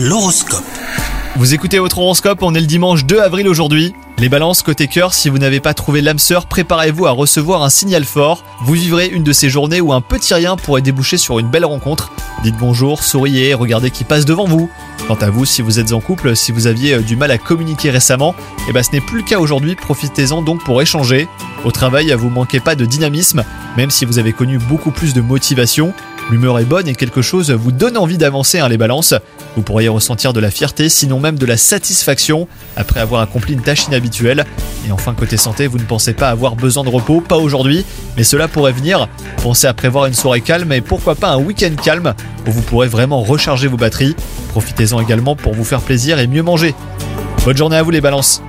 L'horoscope. Vous écoutez votre horoscope, on est le dimanche 2 avril aujourd'hui. Les balances côté cœur, si vous n'avez pas trouvé l'âme sœur, préparez-vous à recevoir un signal fort. Vous vivrez une de ces journées où un petit rien pourrait déboucher sur une belle rencontre. Dites bonjour, souriez, regardez qui passe devant vous. Quant à vous, si vous êtes en couple, si vous aviez euh, du mal à communiquer récemment, eh ben ce n'est plus le cas aujourd'hui, profitez-en donc pour échanger. Au travail, vous manquez pas de dynamisme, même si vous avez connu beaucoup plus de motivation. L'humeur est bonne et quelque chose vous donne envie d'avancer hein, les balances. Vous pourriez ressentir de la fierté, sinon même de la satisfaction, après avoir accompli une tâche inhabituelle. Et enfin, côté santé, vous ne pensez pas avoir besoin de repos, pas aujourd'hui, mais cela pourrait venir. Pensez à prévoir une soirée calme et pourquoi pas un week-end calme, où vous pourrez vraiment recharger vos batteries. Profitez-en également pour vous faire plaisir et mieux manger. Bonne journée à vous les balances